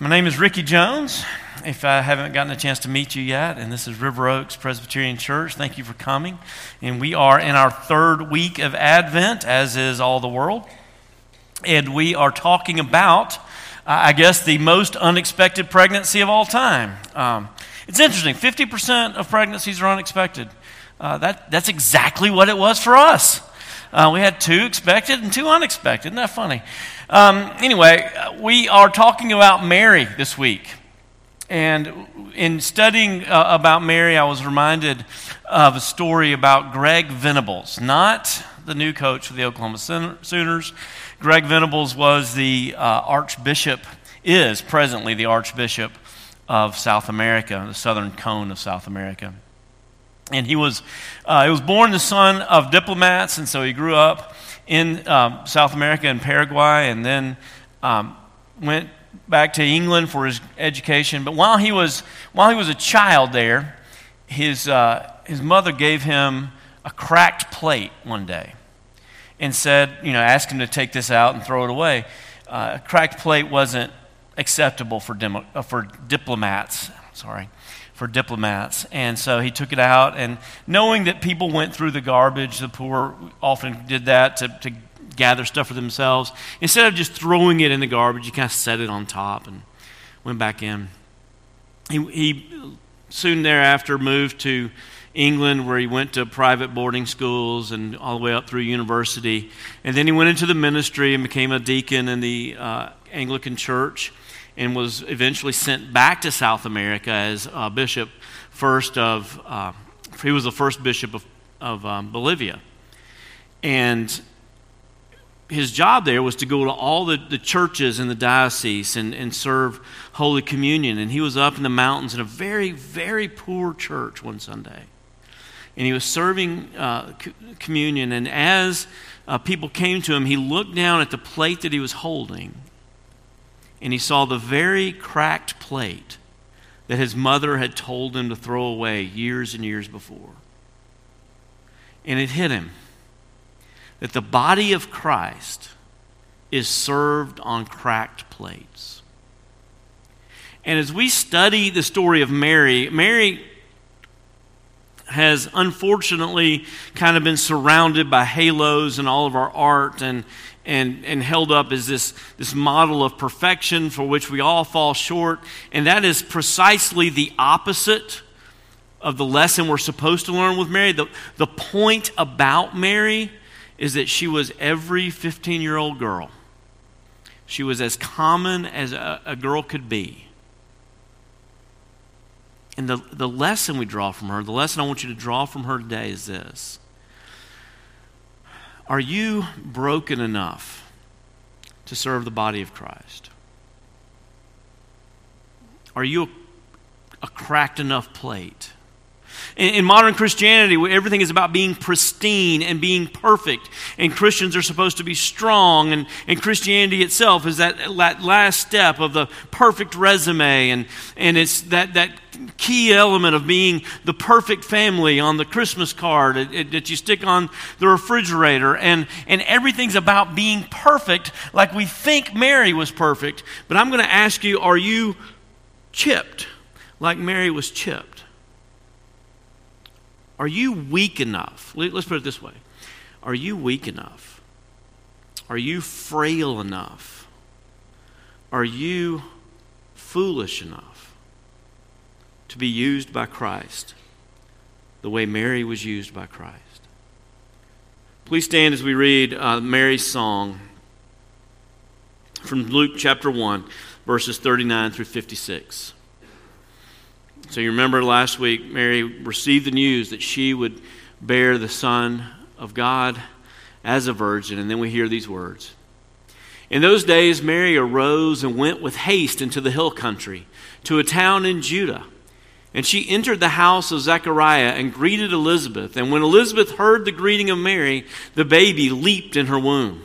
My name is Ricky Jones. If I haven't gotten a chance to meet you yet, and this is River Oaks Presbyterian Church, thank you for coming. And we are in our third week of Advent, as is all the world. And we are talking about, uh, I guess, the most unexpected pregnancy of all time. Um, it's interesting 50% of pregnancies are unexpected. Uh, that, that's exactly what it was for us. Uh, we had two expected and two unexpected. Isn't that funny? Um, anyway, we are talking about Mary this week. And in studying uh, about Mary, I was reminded of a story about Greg Venables, not the new coach of the Oklahoma Sooners. Greg Venables was the uh, Archbishop, is presently the Archbishop of South America, the southern cone of South America. And he was, uh, he was born the son of diplomats, and so he grew up in um, South America and Paraguay, and then um, went back to England for his education. But while he was, while he was a child there, his, uh, his mother gave him a cracked plate one day and said, you know, asked him to take this out and throw it away. Uh, a cracked plate wasn't acceptable for, demo, uh, for diplomats. Sorry for diplomats. And so he took it out, and knowing that people went through the garbage, the poor often did that to, to gather stuff for themselves. Instead of just throwing it in the garbage, he kind of set it on top and went back in. He, he soon thereafter moved to England, where he went to private boarding schools and all the way up through university. And then he went into the ministry and became a deacon in the uh, Anglican church and was eventually sent back to South America as a bishop, first of, uh, he was the first bishop of, of um, Bolivia. And his job there was to go to all the, the churches in the diocese and, and serve Holy Communion. And he was up in the mountains in a very, very poor church one Sunday. And he was serving uh, communion. And as uh, people came to him, he looked down at the plate that he was holding and he saw the very cracked plate that his mother had told him to throw away years and years before. And it hit him that the body of Christ is served on cracked plates. And as we study the story of Mary, Mary has unfortunately kind of been surrounded by halos and all of our art and, and, and held up as this, this model of perfection for which we all fall short. And that is precisely the opposite of the lesson we're supposed to learn with Mary. The, the point about Mary is that she was every 15 year old girl. She was as common as a, a girl could be. And the, the lesson we draw from her, the lesson I want you to draw from her today is this are you broken enough to serve the body of Christ? Are you a, a cracked enough plate? In, in, modern Christianity, everything is about being pristine and being perfect. And Christians are supposed to be strong. And, and Christianity itself is that, that last step of the perfect resume. And, and it's that, that key element of being the perfect family on the Christmas card that you stick on the refrigerator. And, and everything's about being perfect, like we think Mary was perfect. But I'm going to ask you are you chipped like Mary was chipped? Are you weak enough? Let's put it this way Are you weak enough? Are you frail enough? Are you foolish enough? to be used by Christ the way Mary was used by Christ. Please stand as we read uh, Mary's song from Luke chapter 1, verses 39 through 56. So you remember last week, Mary received the news that she would bear the Son of God as a virgin, and then we hear these words. In those days, Mary arose and went with haste into the hill country to a town in Judah and she entered the house of Zechariah and greeted Elizabeth. And when Elizabeth heard the greeting of Mary, the baby leaped in her womb.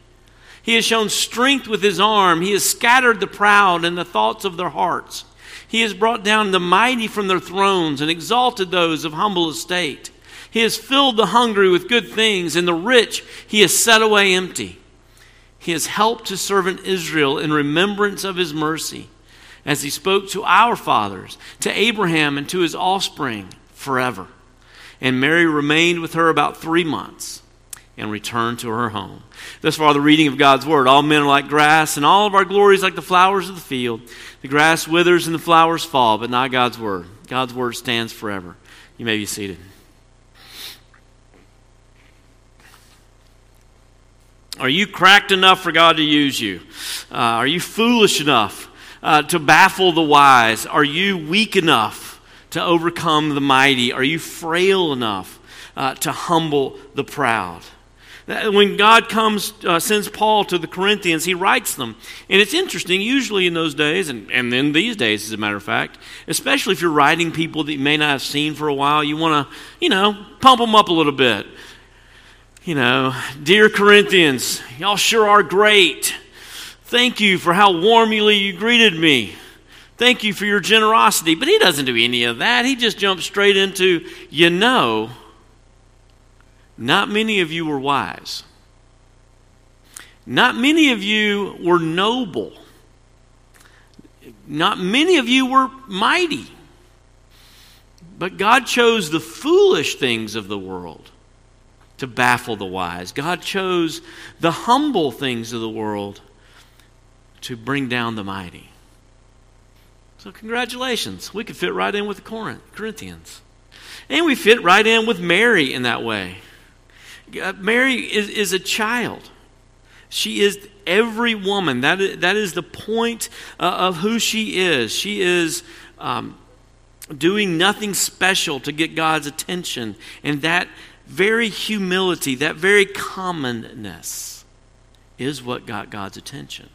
He has shown strength with his arm. He has scattered the proud in the thoughts of their hearts. He has brought down the mighty from their thrones and exalted those of humble estate. He has filled the hungry with good things, and the rich he has set away empty. He has helped his servant Israel in remembrance of his mercy as he spoke to our fathers, to Abraham, and to his offspring forever. And Mary remained with her about three months and return to her home. Thus far, the reading of God's word. All men are like grass, and all of our glories like the flowers of the field. The grass withers and the flowers fall, but not God's word. God's word stands forever. You may be seated. Are you cracked enough for God to use you? Uh, are you foolish enough uh, to baffle the wise? Are you weak enough to overcome the mighty? Are you frail enough uh, to humble the proud? When God comes, uh, sends Paul to the Corinthians, he writes them. And it's interesting, usually in those days, and, and then these days, as a matter of fact, especially if you're writing people that you may not have seen for a while, you want to, you know, pump them up a little bit. You know, dear Corinthians, y'all sure are great. Thank you for how warmly you greeted me. Thank you for your generosity. But he doesn't do any of that. He just jumps straight into, you know, not many of you were wise. Not many of you were noble. Not many of you were mighty. But God chose the foolish things of the world to baffle the wise. God chose the humble things of the world to bring down the mighty. So, congratulations. We could fit right in with the Corinthians. And we fit right in with Mary in that way. Uh, Mary is, is a child. She is every woman. That is, that is the point uh, of who she is. She is um, doing nothing special to get God's attention. And that very humility, that very commonness, is what got God's attention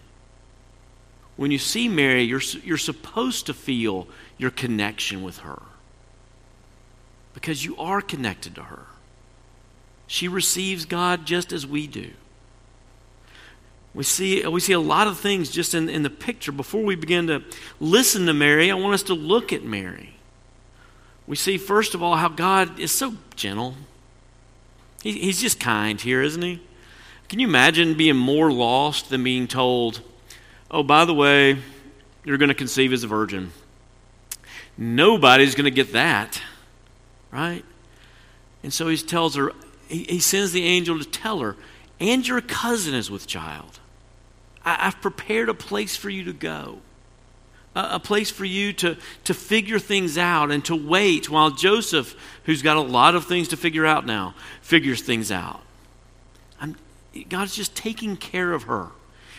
when you see Mary, you're, you're supposed to feel your connection with her because you are connected to her. She receives God just as we do. We see, we see a lot of things just in, in the picture. Before we begin to listen to Mary, I want us to look at Mary. We see, first of all, how God is so gentle. He, he's just kind here, isn't he? Can you imagine being more lost than being told, oh, by the way, you're going to conceive as a virgin. Nobody's going to get that, right? And so he tells her, he, he, sends the angel to tell her, and your cousin is with child. I, have prepared a place for you to go, a, a place for you to, to figure things out and to wait while Joseph, who's got a lot of things to figure out now, figures things out. I'm, God's just taking care of her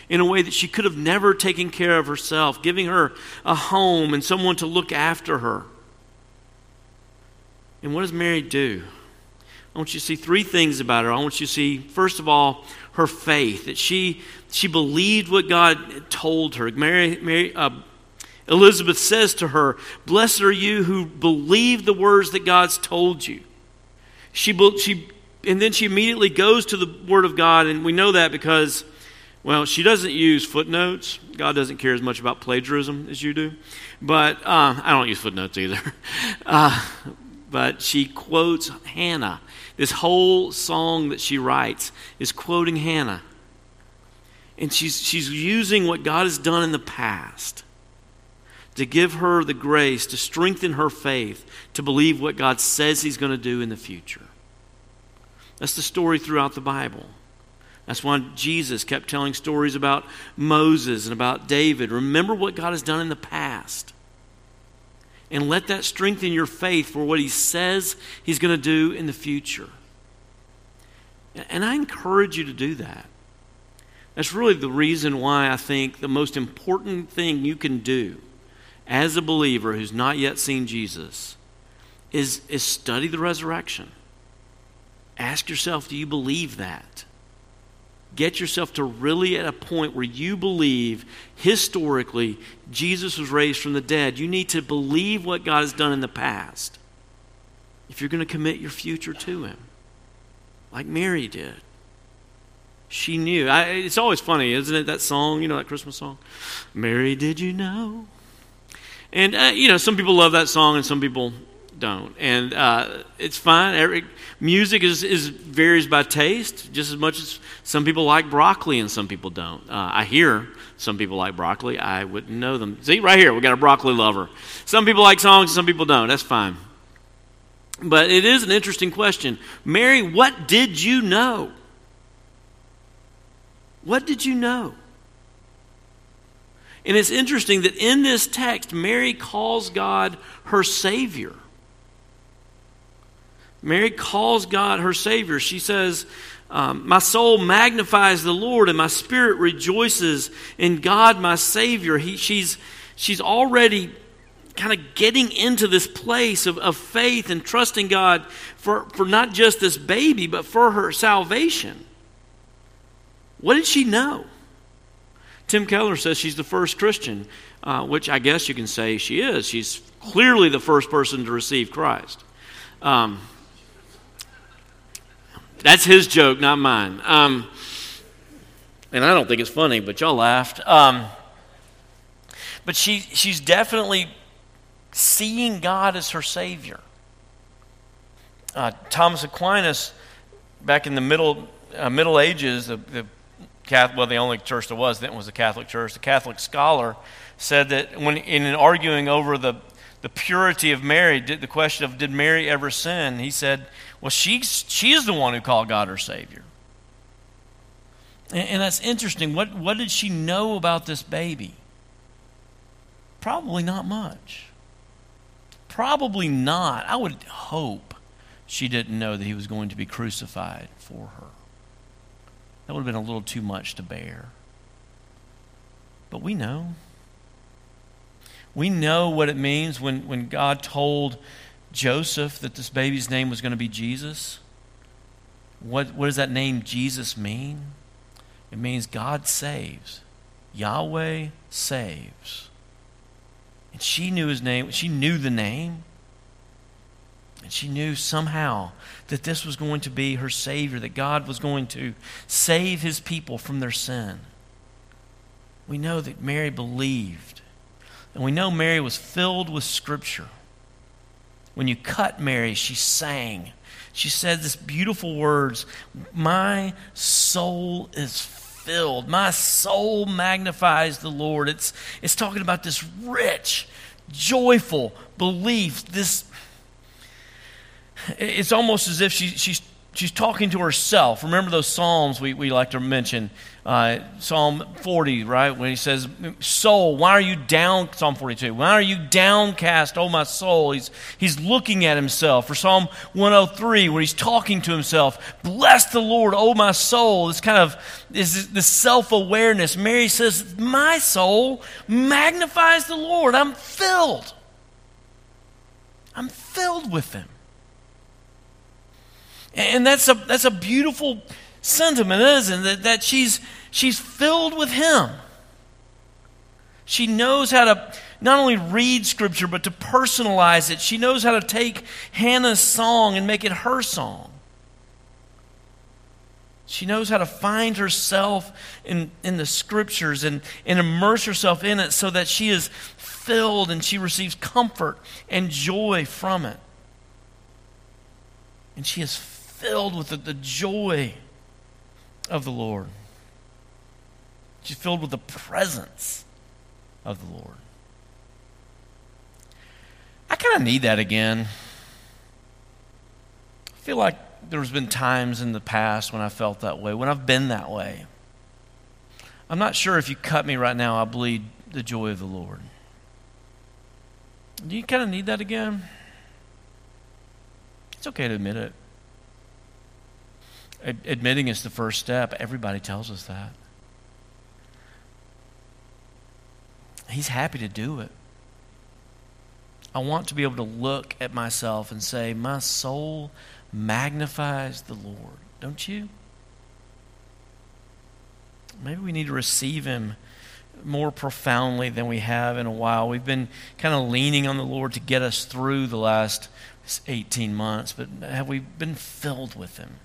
in a way that she could have never taken care of herself, giving her a home and someone to look after her. And what does Mary do? I want you to see three things about her. I want you to see, first of all, her faith, that she, she believed what God told her. Mary, Mary uh, Elizabeth says to her, Blessed are you who believe the words that God's told you. She, she, and then she immediately goes to the Word of God, and we know that because well, she doesn't use footnotes. God doesn't care as much about plagiarism as you do. But uh, I don't use footnotes either. Uh, but she quotes Hannah. This whole song that she writes is quoting Hannah. And she's, she's using what God has done in the past to give her the grace to strengthen her faith to believe what God says He's going to do in the future. That's the story throughout the Bible. That's why Jesus kept telling stories about Moses and about David. Remember what God has done in the past. And let that strengthen your faith for what He says He's going to do in the future. And I encourage you to do that. That's really the reason why I think the most important thing you can do as a believer who's not yet seen Jesus is, is study the resurrection. Ask yourself, do you believe that? Get yourself to really at a point where you believe historically Jesus was raised from the dead. You need to believe what God has done in the past if you're going to commit your future to Him, like Mary did. She knew. I, it's always funny, isn't it? That song, you know, that Christmas song? Mary, did you know? And, uh, you know, some people love that song and some people don't. And uh, it's fine. Every, music is, is varies by taste just as much as some people like broccoli and some people don't. Uh, I hear some people like broccoli. I wouldn't know them. See, right here, we got a broccoli lover. Some people like songs, some people don't. That's fine. But it is an interesting question. Mary, what did you know? What did you know? And it's interesting that in this text, Mary calls God her Savior. Mary calls God her Savior. She says, um, My soul magnifies the Lord, and my spirit rejoices in God, my Savior. He, she's, she's already kind of getting into this place of, of faith and trusting God for, for not just this baby, but for her salvation. What did she know? Tim Keller says she's the first Christian, uh, which I guess you can say she is. She's clearly the first person to receive Christ. Um, that's his joke, not mine. Um, and I don't think it's funny, but y'all laughed. Um, but she, she's definitely seeing God as her Savior. Uh, Thomas Aquinas, back in the Middle, uh, middle Ages, the, the Catholic, well, the only church there was then was the Catholic Church. The Catholic scholar said that when in arguing over the, the purity of Mary, the question of did Mary ever sin, he said, well, she's, she's the one who called God her Savior. And, and that's interesting. What, what did she know about this baby? Probably not much. Probably not. I would hope she didn't know that he was going to be crucified for her. That would have been a little too much to bear. But we know. We know what it means when, when God told Joseph that this baby's name was going to be Jesus. What, what does that name Jesus mean? It means God saves. Yahweh saves. And she knew his name. She knew the name. And she knew somehow that this was going to be her Savior, that God was going to save his people from their sin. We know that Mary believed. And we know Mary was filled with Scripture. When you cut Mary, she sang. She said this beautiful words My soul is filled. My soul magnifies the Lord. It's, it's talking about this rich, joyful belief, this it's almost as if she, she's, she's talking to herself. Remember those Psalms we, we like to mention? Uh, Psalm 40, right? When he says, Soul, why are you down? Psalm 42, why are you downcast, oh my soul? He's, he's looking at himself. Or Psalm 103, where he's talking to himself, Bless the Lord, oh my soul. This kind of is this self awareness. Mary says, My soul magnifies the Lord. I'm filled. I'm filled with him. And that's a, that's a beautiful sentiment, isn't it? That she's, she's filled with Him. She knows how to not only read Scripture, but to personalize it. She knows how to take Hannah's song and make it her song. She knows how to find herself in, in the Scriptures and, and immerse herself in it so that she is filled and she receives comfort and joy from it. And she is filled with the, the joy of the Lord. She's filled with the presence of the Lord. I kind of need that again. I feel like there's been times in the past when I felt that way, when I've been that way. I'm not sure if you cut me right now, I bleed the joy of the Lord. Do you kind of need that again? It's okay to admit it. Ad- admitting is the first step. Everybody tells us that. He's happy to do it. I want to be able to look at myself and say, My soul magnifies the Lord. Don't you? Maybe we need to receive Him more profoundly than we have in a while. We've been kind of leaning on the Lord to get us through the last 18 months, but have we been filled with Him?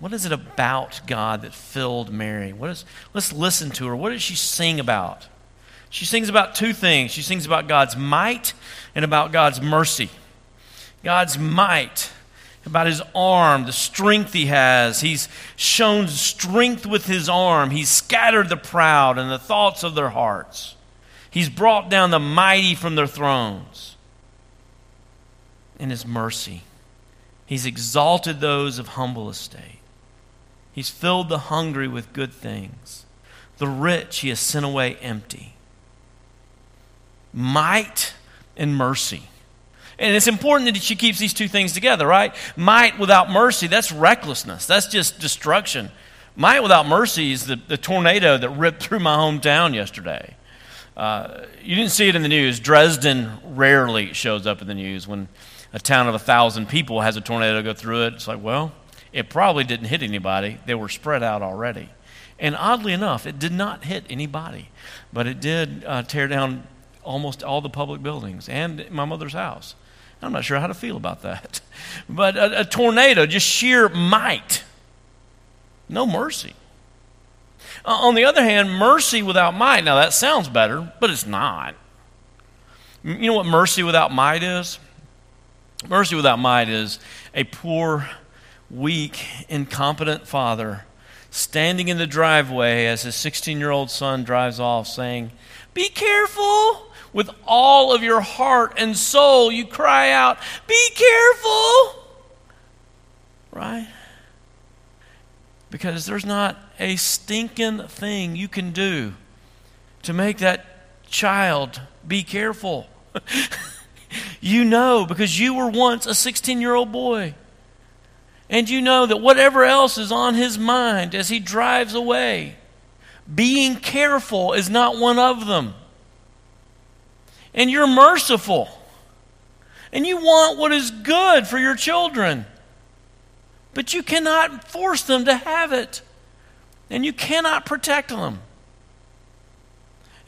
What is it about God that filled Mary? What is, let's listen to her. What does she sing about? She sings about two things. She sings about God's might and about God's mercy. God's might, about his arm, the strength he has. He's shown strength with his arm. He's scattered the proud and the thoughts of their hearts. He's brought down the mighty from their thrones. In his mercy, he's exalted those of humble estate. He's filled the hungry with good things. The rich he has sent away empty. Might and mercy. And it's important that she keeps these two things together, right? Might without mercy, that's recklessness. That's just destruction. Might without mercy is the, the tornado that ripped through my hometown yesterday. Uh, you didn't see it in the news. Dresden rarely shows up in the news when a town of a thousand people has a tornado go through it. It's like, well, it probably didn't hit anybody. They were spread out already. And oddly enough, it did not hit anybody, but it did uh, tear down almost all the public buildings and my mother's house. I'm not sure how to feel about that. But a, a tornado, just sheer might, no mercy. Uh, on the other hand, mercy without might, now that sounds better, but it's not. You know what mercy without might is? Mercy without might is a poor, weak, incompetent father standing in the driveway as his 16 year old son drives off saying, Be careful. With all of your heart and soul, you cry out, Be careful. Right? because there's not a stinking thing you can do to make that child be careful. you know because you were once a 16 year old boy. And you know that whatever else is on his mind as he drives away, being careful is not one of them. And you're merciful. And you want what is good for your children. But you cannot force them to have it. And you cannot protect them.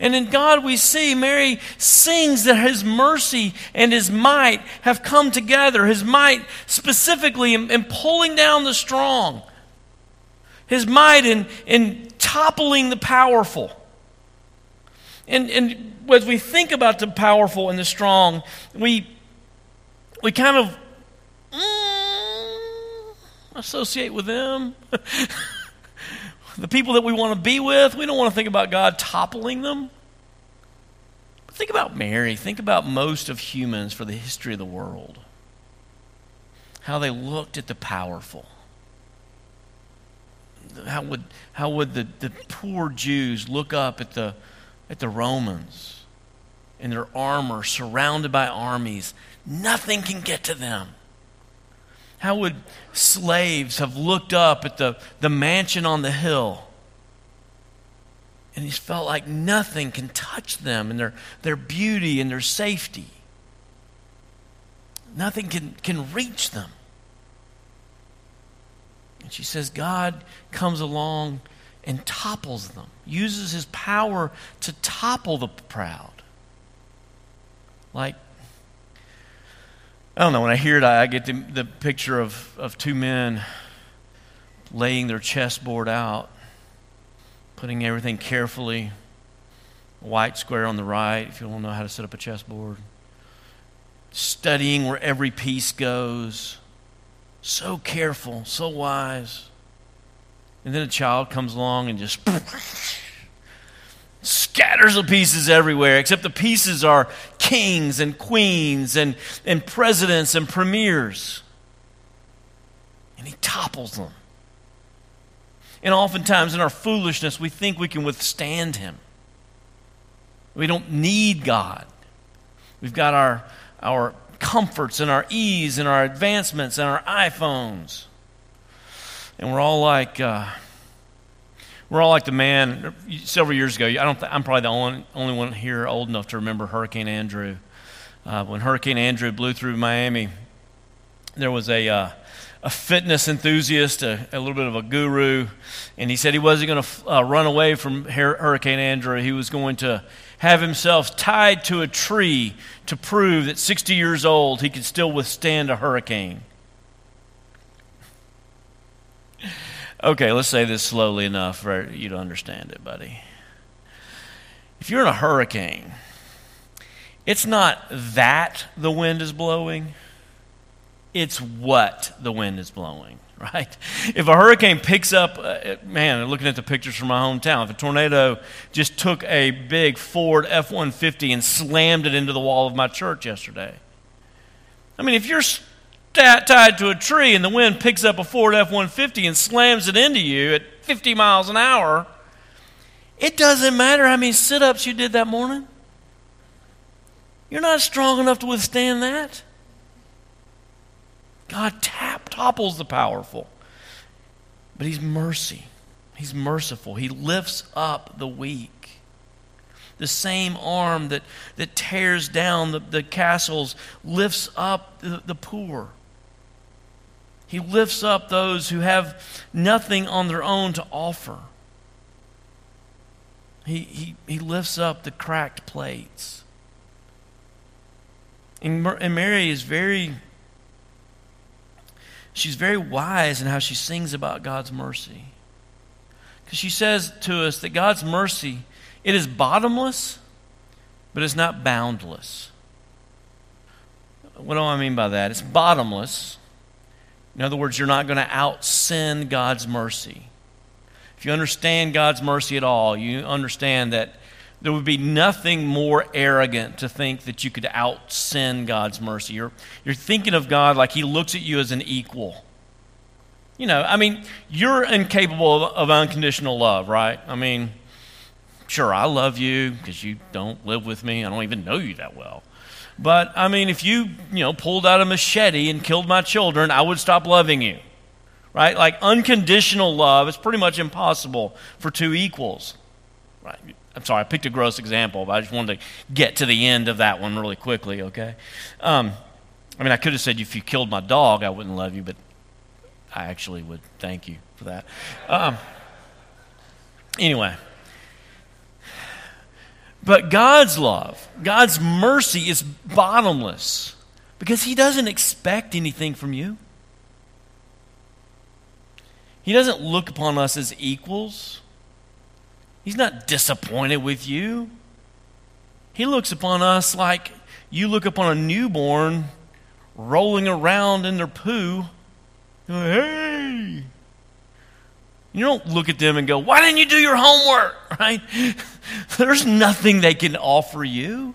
And in God, we see Mary sings that His mercy and His might have come together. His might specifically in, in pulling down the strong, His might in, in toppling the powerful. And, and as we think about the powerful and the strong, we, we kind of. Mm, associate with them. the people that we want to be with, we don't want to think about God toppling them. But think about Mary. Think about most of humans for the history of the world. How they looked at the powerful. How would, how would the, the poor Jews look up at the, at the Romans in their armor, surrounded by armies? Nothing can get to them. How would slaves have looked up at the, the mansion on the hill? And he felt like nothing can touch them and their, their beauty and their safety. Nothing can, can reach them. And she says, God comes along and topples them, uses his power to topple the proud. Like I don't know, when I hear it, I get the, the picture of, of two men laying their chessboard out, putting everything carefully, white square on the right, if you don't know how to set up a chessboard, studying where every piece goes, so careful, so wise. And then a child comes along and just scatters the pieces everywhere, except the pieces are kings and queens and, and presidents and premiers. And he topples them. And oftentimes in our foolishness, we think we can withstand him. We don't need God. We've got our, our comforts and our ease and our advancements and our iPhones. And we're all like, uh, we're all like the man several years ago. I don't. Th- I'm probably the only only one here old enough to remember Hurricane Andrew. Uh, when Hurricane Andrew blew through Miami, there was a uh, a fitness enthusiast, a, a, little bit of a guru, and he said he wasn't going to uh, run away from Hurricane Andrew. He was going to have himself tied to a tree to prove that 60 years old he could still withstand a hurricane. Okay, let's say this slowly enough for you to understand it, buddy. If you're in a hurricane, it's not that the wind is blowing, it's what the wind is blowing right? If a hurricane picks up, uh, man, looking at the pictures from my hometown, if a tornado just took a big Ford F 150 and slammed it into the wall of my church yesterday. I mean, if you're tied to a tree and the wind picks up a Ford F 150 and slams it into you at 50 miles an hour, it doesn't matter how many sit ups you did that morning. You're not strong enough to withstand that. God tap, topples the powerful. But He's mercy. He's merciful. He lifts up the weak. The same arm that, that tears down the, the castles lifts up the, the poor. He lifts up those who have nothing on their own to offer. He, he, he lifts up the cracked plates. And, and Mary is very she's very wise in how she sings about God's mercy. Because she says to us that God's mercy, it is bottomless, but it's not boundless. What do I mean by that? It's bottomless. In other words, you're not going to out sin God's mercy. If you understand God's mercy at all, you understand that there would be nothing more arrogant to think that you could out sin God's mercy. You're, you're thinking of God like He looks at you as an equal. You know, I mean, you're incapable of, of unconditional love, right? I mean, sure, I love you because you don't live with me. I don't even know you that well. But, I mean, if you, you know, pulled out a machete and killed my children, I would stop loving you, right? Like, unconditional love is pretty much impossible for two equals, right? I'm sorry, I picked a gross example, but I just wanted to get to the end of that one really quickly, okay? Um, I mean, I could have said if you killed my dog, I wouldn't love you, but I actually would thank you for that. Um, anyway. But God's love, God's mercy is bottomless because He doesn't expect anything from you. He doesn't look upon us as equals. He's not disappointed with you. He looks upon us like you look upon a newborn rolling around in their poo. Hey! You don't look at them and go, Why didn't you do your homework? Right? There's nothing they can offer you.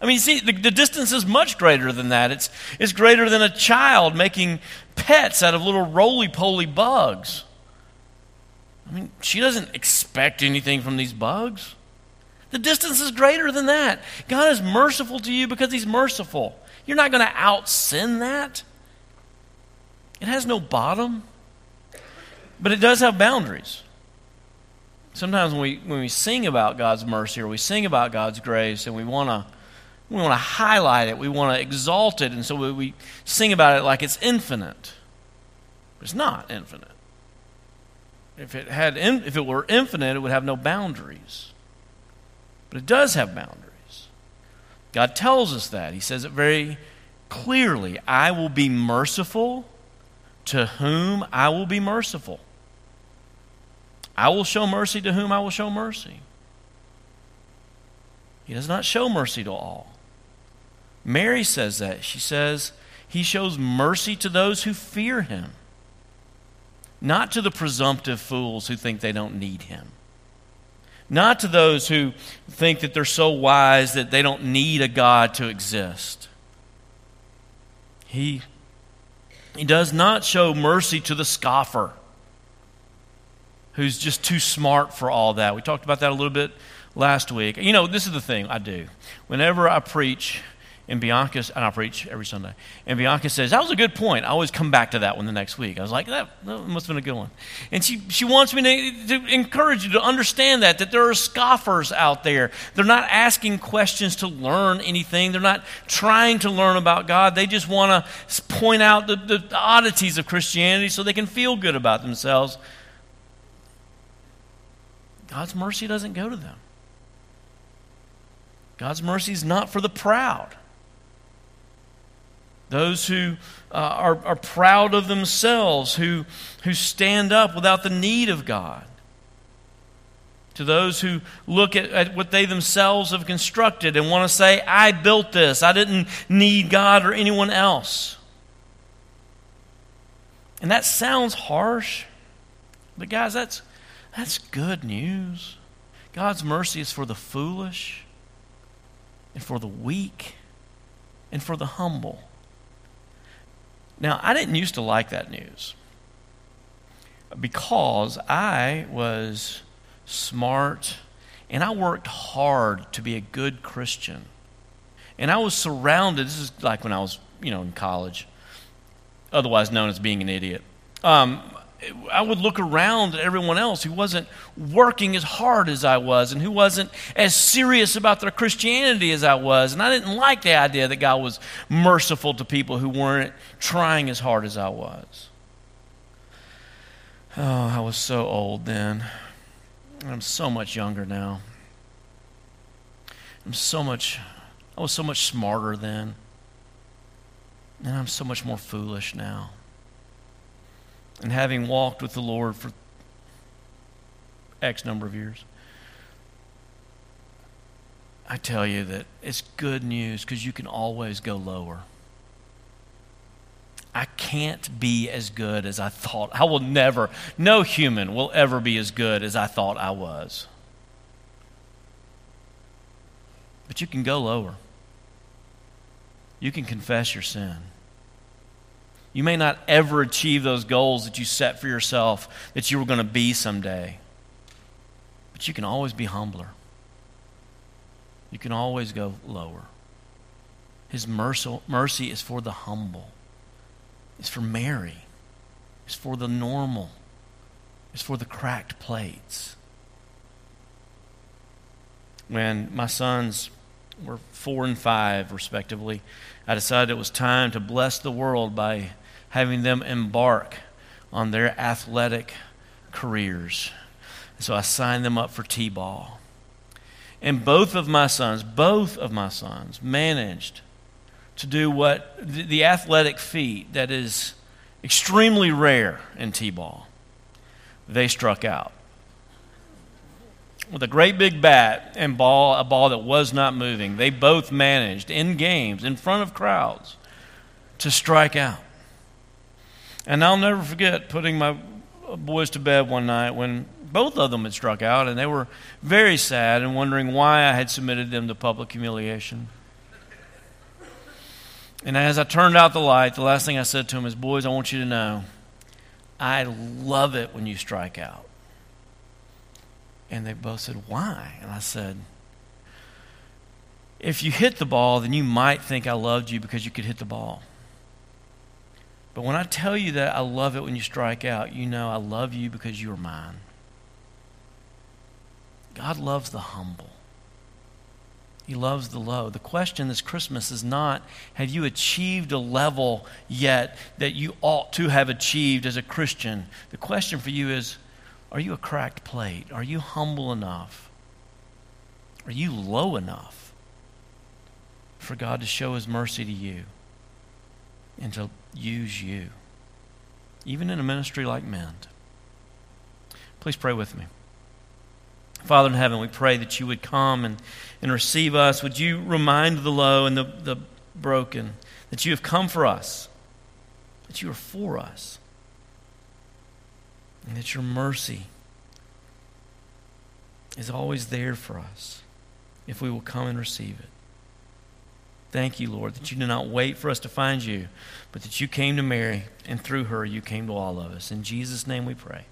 I mean, see, the, the, distance is much greater than that. It's, it's greater than a child making pets out of little roly poly bugs. I mean, she doesn't expect anything from these bugs. The distance is greater than that. God is merciful to you because He's merciful. You're not going to out sin that. It has no bottom, but it does have boundaries. Sometimes when we, when we sing about God's mercy or we sing about God's grace and we want to we want to highlight it, we want to exalt it, and so we, we sing about it like it's infinite. It's not infinite. If it, had in, if it were infinite, it would have no boundaries. But it does have boundaries. God tells us that. He says it very clearly I will be merciful to whom I will be merciful. I will show mercy to whom I will show mercy. He does not show mercy to all. Mary says that. She says, He shows mercy to those who fear Him not to the presumptive fools who think they don't need him, not to those who think that they're so wise that they don't need a God to exist. He, he does not show mercy to the scoffer who's just too smart for all that. We talked about that a little bit last week. You know, this is the thing I do. Whenever I preach, and Bianca, and I preach every Sunday, and Bianca says, That was a good point. I always come back to that one the next week. I was like, That, that must have been a good one. And she, she wants me to, to encourage you to understand that, that there are scoffers out there. They're not asking questions to learn anything, they're not trying to learn about God. They just want to point out the, the oddities of Christianity so they can feel good about themselves. God's mercy doesn't go to them. God's mercy is not for the proud. Those who uh, are, are proud of themselves, who, who stand up without the need of God. To those who look at, at what they themselves have constructed and want to say, I built this, I didn't need God or anyone else. And that sounds harsh, but guys, that's, that's good news. God's mercy is for the foolish and for the weak and for the humble. Now, I didn't used to like that news because I was smart and I worked hard to be a good Christian. And I was surrounded, this is like when I was, you know, in college, otherwise known as being an idiot. Um, I would look around at everyone else who wasn't working as hard as I was and who wasn't as serious about their Christianity as I was. And I didn't like the idea that God was merciful to people who weren't trying as hard as I was. Oh, I was so old then. I'm so much younger now. I'm so much, I was so much smarter then. And I'm so much more foolish now and having walked with the Lord for X number of years, I tell you that it's good news because you can always go lower. I can't be as good as I thought. I will never, no human will ever be as good as I thought I was. But you can go lower. You can confess your sin. You may not ever achieve those goals that you set for yourself that you were going to be someday. But you can always be humbler. You can always go lower. His mercy, is for the humble. It's for Mary. It's for the normal. It's for the cracked plates. When my sons were four and five, respectively, I decided it was time to bless the world by having them embark on their athletic careers. So I signed them up for T ball. And both of my sons, both of my sons, managed to do what the athletic feat that is extremely rare in T ball. They struck out. With a great big bat and ball, a ball that was not moving, they both managed in games, in front of crowds, to strike out. And I'll never forget putting my boys to bed one night when both of them had struck out, and they were very sad and wondering why I had submitted them to public humiliation. And as I turned out the light, the last thing I said to them is, Boys, I want you to know, I love it when you strike out. And they both said, Why? And I said, If you hit the ball, then you might think I loved you because you could hit the ball. But when I tell you that I love it when you strike out, you know I love you because you are mine. God loves the humble. He loves the low. The question this Christmas is not have you achieved a level yet that you ought to have achieved as a Christian? The question for you is are you a cracked plate? Are you humble enough? Are you low enough for God to show His mercy to you and to use you, even in a ministry like Mend. Please pray with me. Father in heaven, we pray that you would come and, and receive us. Would you remind the low and the, the broken that you have come for us, that you are for us, and that your mercy is always there for us if we will come and receive it. Thank you, Lord, that you did not wait for us to find you, but that you came to Mary, and through her, you came to all of us. In Jesus' name we pray.